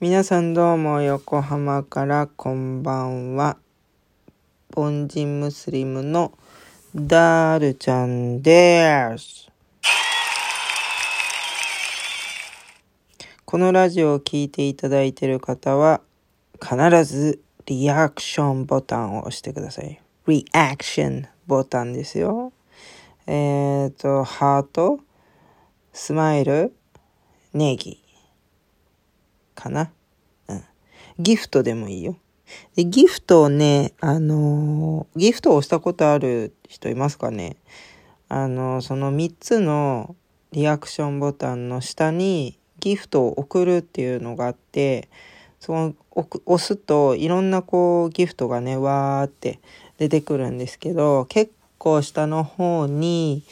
皆さんどうも横浜からこんばんは。凡人ムスリムのダールちゃんです。このラジオを聴いていただいている方は必ずリアクションボタンを押してください。リアクションボタンですよ。えっ、と、ハート、スマイル、ネギ。かな。うん。ギフトでもいいよ。で、ギフトをね、あのーギフトを押したことある人いますかねあのーその3つのリアクションボタンの下にギフトを送るっていうのがあって、その押すといろんなこうギフトがね、わーって出てくるんですけど、結構下の方に、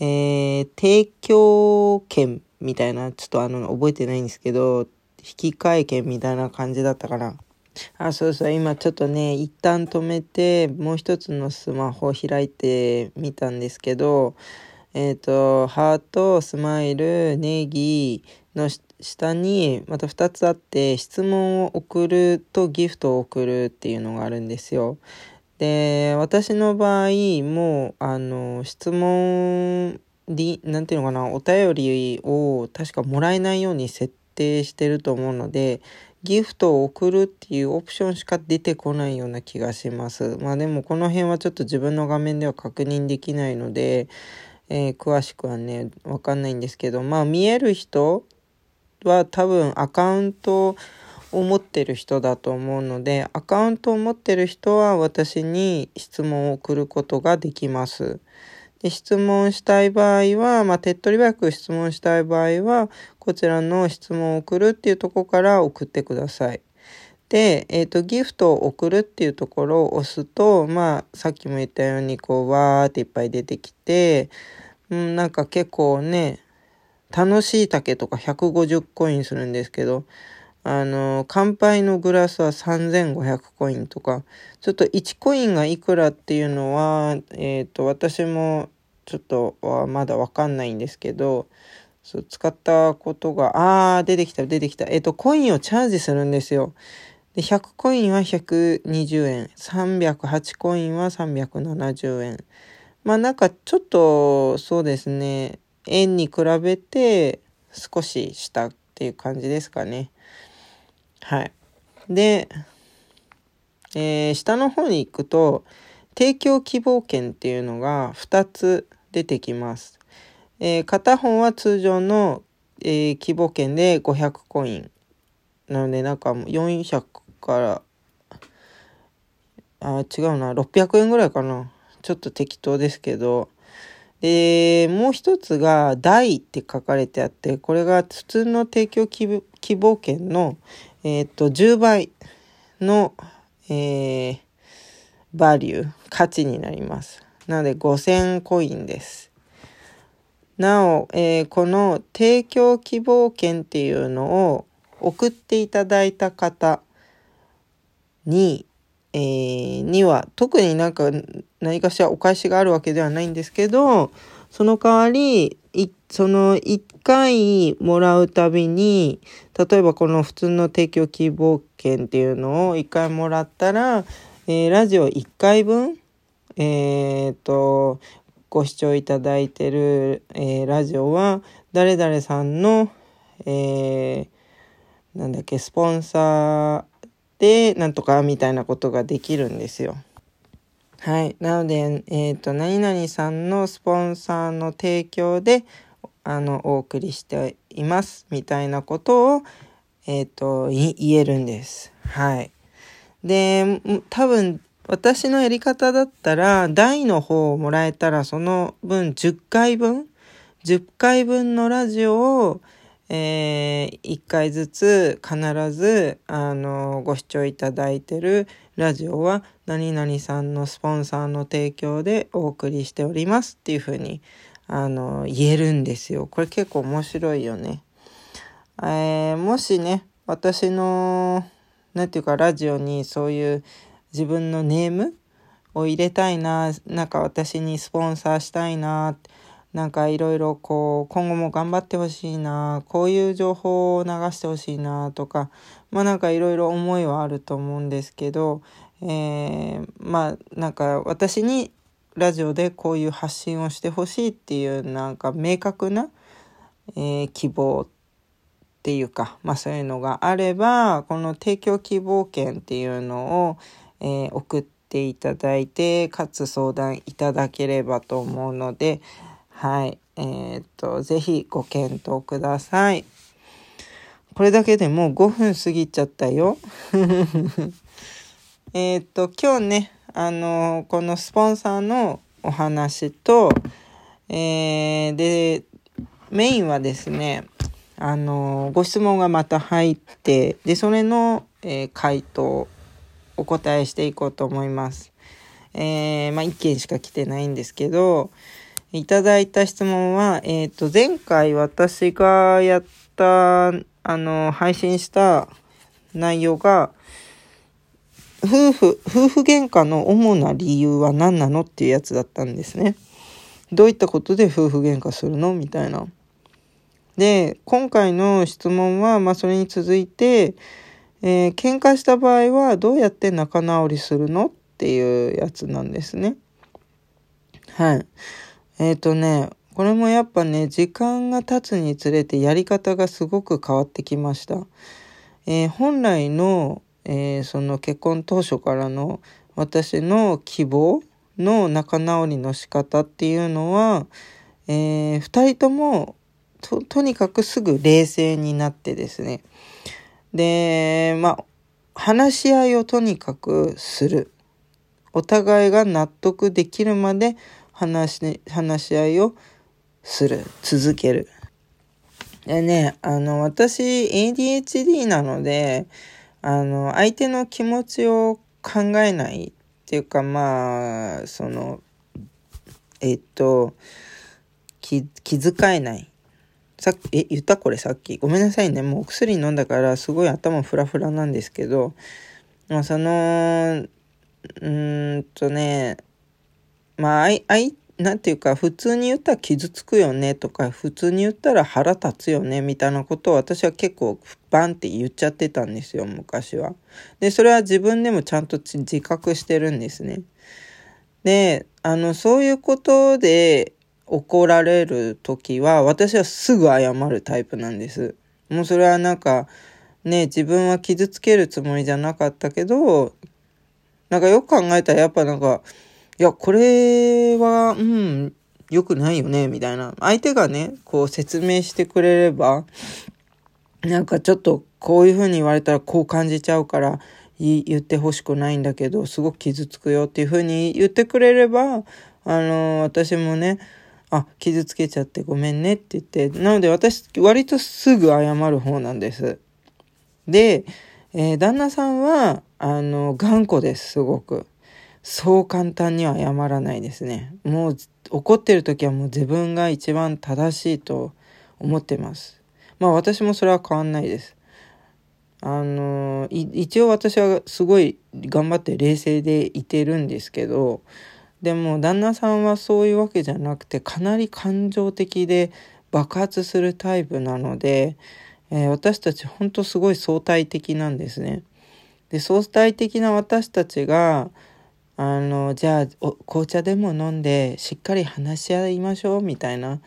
えー、提供券みたいな、ちょっとあの、覚えてないんですけど、引換券みたいな感じだったかな。あ、そうそう、今ちょっとね、一旦止めて、もう一つのスマホを開いてみたんですけど、えっ、と、ハート、スマイル、ネギの下にまた2つあって、質問を送るとギフトを送るっていうのがあるんですよ。で、私の場合、もう、あの、質問り、なんていうのかな、お便りを確かもらえないように設定定してると思うので、ギフトを送るっていうオプションしか出てこないような気がします。まあでもこの辺はちょっと自分の画面では確認できないので、えー詳しくはね、わかんないんですけど、まあ見える人は多分アカウントを持ってる人だと思うので、アカウントを持ってる人は私に質問を送ることができます。で質問したい場合は、まあ、手っ取り早く質問したい場合は、こちらの質問を送るっていうところから送ってください。で、えっ、と、ギフトを送るっていうところを押すと、まあ、さっきも言ったように、こう、わーっていっぱい出てきて、うん、なんか結構ね、楽しい竹とか150コインするんですけど、あの、乾杯のグラスは3500コインとか、ちょっと1コインがいくらっていうのは、えっ、と、私もちょっとはまだわかんないんですけど、そう、使ったことが、あー、出てきた、出てきた。えっ、と、コインをチャージするんですよ。で、100コインは120円。308コインは370円。まあなんかちょっと、そうですね、円に比べて少し下っていう感じですかね。はい。で、えー下の方に行くと、提供希望券っていうのが2つ出てきます。えー片方は通常の、えー希望券で500コイン。なので、なんか400から、あ、違うな、600円ぐらいかな。ちょっと適当ですけど。で、もう一つが、大って書かれてあって、これが普通の提供希望希望券の、えーっと、10倍の、えーバリュー、価値になります。なので5000コインです。なお、えーこの提供希望券っていうのを送っていただいた方に、えーには特になんか何かしらお返しがあるわけではないんですけど、その代わり、その1回もらうたびに、例えばこの普通の提供希望券っていうのを1回もらったら、えーラジオ1回分、えーと、ご視聴いただいてる、えーラジオは、誰々さんの、えなんだっけ、スポンサーで、なんとかみたいなことができるんですよ。はい。なので、えっ、と、何々さんのスポンサーの提供で、あの、お送りしています、みたいなことを、えっ、と、言えるんです。はい。で、多分、私のやり方だったら、大の方をもらえたら、その分10回分、10回分のラジオを、えー、1回ずつ必ず、あの、ご視聴いただいてるラジオは、何々さんのスポンサーの提供でお送りしておりますっていうふうに、あの、言えるんですよ。これ結構面白いよね。えーもしね、私の、なんていうか、ラジオにそういう自分のネームを入れたいな、なんか私にスポンサーしたいな、なんかいろいろこう今後も頑張ってほしいなこういう情報を流してほしいなとかまあなんかいろいろ思いはあると思うんですけど、えー、まあなんか私にラジオでこういう発信をしてほしいっていうなんか明確な、えー、希望っていうか、まあそういうのがあれば、この提供希望券っていうのを、えー、送っていただいて、かつ相談いただければと思うので、はい。えー、っと、ぜひご検討ください。これだけでもう5分過ぎちゃったよ。えっと、今日ね、あの、このスポンサーのお話と、えー、で、メインはですね、あの、ご質問がまた入って、で、それの、えー、回答、お答えしていこうと思います。えー、まあ、1件しか来てないんですけど、いただいた質問は、えっ、ー、と、前回私がやった、あの、配信した内容が、夫婦、夫婦喧嘩の主な理由は何なのっていうやつだったんですね。どういったことで夫婦喧嘩するの？みたいな。で、今回の質問は、まあ、それに続いて、えー、喧嘩した場合はどうやって仲直りするのっていうやつなんですね。はい。えっ、ー、とね、これもやっぱね、時間が経つにつれてやり方がすごく変わってきました。えー、本来の、えー、その結婚当初からの私の希望の仲直りの仕方っていうのは、えー、2人ともと、とにかくすぐ冷静になってですね。で、まあ、話し合いをとにかくする。お互いが納得できるまで話し、話し合いをする。続ける。でね、あの、私 ADHD なので、あの、相手の気持ちを考えないっていうか、まあ、その、えっと、気、気遣えない。さっき、え、言ったこれさっき。ごめんなさいね。もうお薬飲んだからすごい頭フラフラなんですけど、まあその、うんとね、まあ、あい、あい、なんていうか、普通に言ったら傷つくよねとか、普通に言ったら腹立つよねみたいなことを私は結構バンって言っちゃってたんですよ、昔は。で、それは自分でもちゃんと自覚してるんですね。で、あの、そういうことで、怒られる時は私はすぐ謝るタイプなんです。もうそれはなんかね自分は傷つけるつもりじゃなかったけどなんかよく考えたらやっぱなんかいやこれはうん良くないよねみたいな相手がねこう説明してくれればなんかちょっとこういう風に言われたらこう感じちゃうから言ってほしくないんだけどすごく傷つくよっていう風に言ってくれればあの私もねあ、傷つけちゃってごめんねって言って、なので私、割とすぐ謝る方なんです。で、えー、旦那さんは、あの、頑固です、すごく。そう簡単には謝らないですね。もう、怒ってる時はもう自分が一番正しいと思ってます。まあ私もそれは変わんないです。あの、一応私はすごい頑張って冷静でいてるんですけど、でも旦那さんはそういうわけじゃなくてかなり感情的で爆発するタイプなので、えー、私たち本当すごい相対的なんですね。で相対的な私たちがあのじゃあ紅茶でも飲んでしっかり話し合いましょうみたいな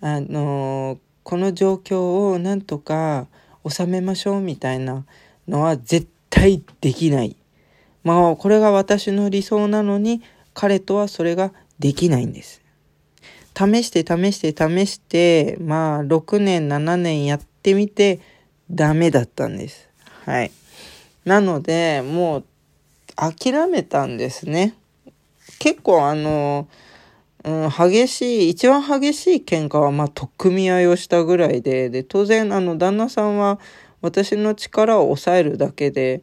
あのこの状況をなんとか収めましょうみたいなのは絶対できない。まあこれが私の理想なのに彼とはそれができないんです。試して試して試して、まあ6年7年やってみてダメだったんです。はい。なので、もう諦めたんですね。結構あの、うん、激しい、一番激しい喧嘩はまあ取っ組み合いをしたぐらいで、で、当然あの旦那さんは私の力を抑えるだけで、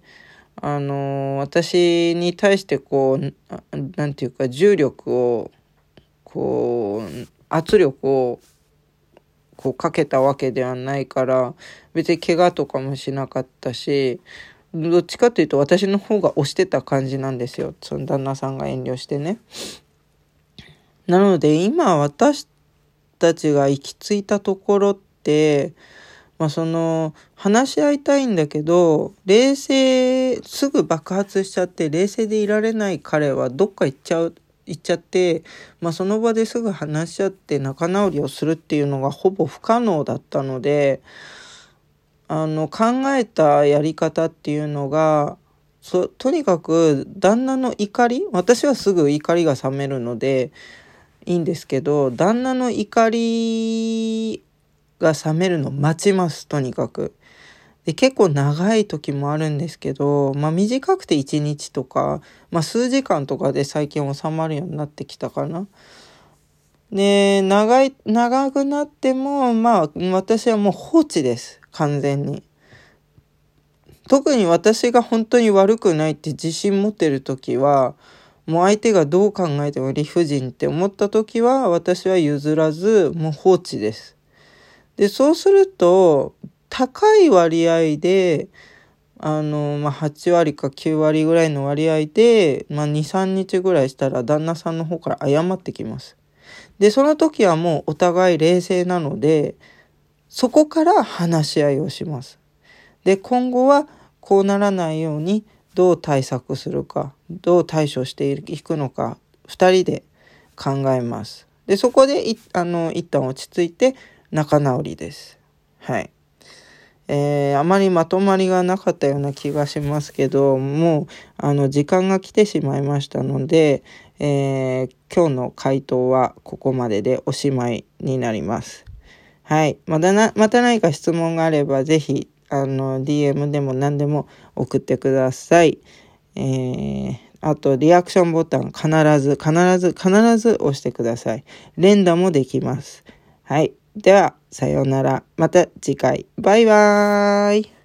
あの私に対してこう何て言うか重力をこう圧力をこうかけたわけではないから別に怪我とかもしなかったしどっちかというと私の方が押してた感じなんですよその旦那さんが遠慮してね。なので今私たちが行き着いたところって、まあその、話し合いたいんだけど、冷静、すぐ爆発しちゃって冷静でいられない彼はどっか行っちゃう、行っちゃって、まあその場ですぐ話し合って仲直りをするっていうのがほぼ不可能だったので、あの、考えたやり方っていうのが、そとにかく旦那の怒り私はすぐ怒りが冷めるのでいいんですけど旦那の怒りが冷めるの待ちますとにかく。で結構長い時もあるんですけど、まあ短くて1日とか、まあ数時間とかで最近収まるようになってきたかな。で、長い、長くなっても、まあ私はもう放置です。完全に。特に私が本当に悪くないって自信持ってる時は、もう相手がどう考えても理不尽って思った時は私は譲らずもう放置です。で、そうすると高い割合であの、まあ、8割か9割ぐらいの割合で、まあ、2、3日ぐらいしたら旦那さんの方から謝ってきます。で、その時はもうお互い冷静なので、そこから話し合いをします。で、今後はこうならないようにどう対策するか、どう対処していくのか、2人で考えます。で、そこで、あの、一旦落ち着いて仲直りです。はい。えー、あまりまとまりがなかったような気がしますけど、もう、あの、時間が来てしまいましたので、えー、今日の回答はここまででおしまいになります。はい。またな、また何か質問があれば、ぜひ、あの、DM でも何でも送ってください。えー、あと、リアクションボタン必ず、必ず、必ず押してください。連打もできます。はい。では、さようなら。また次回。バイバーイ。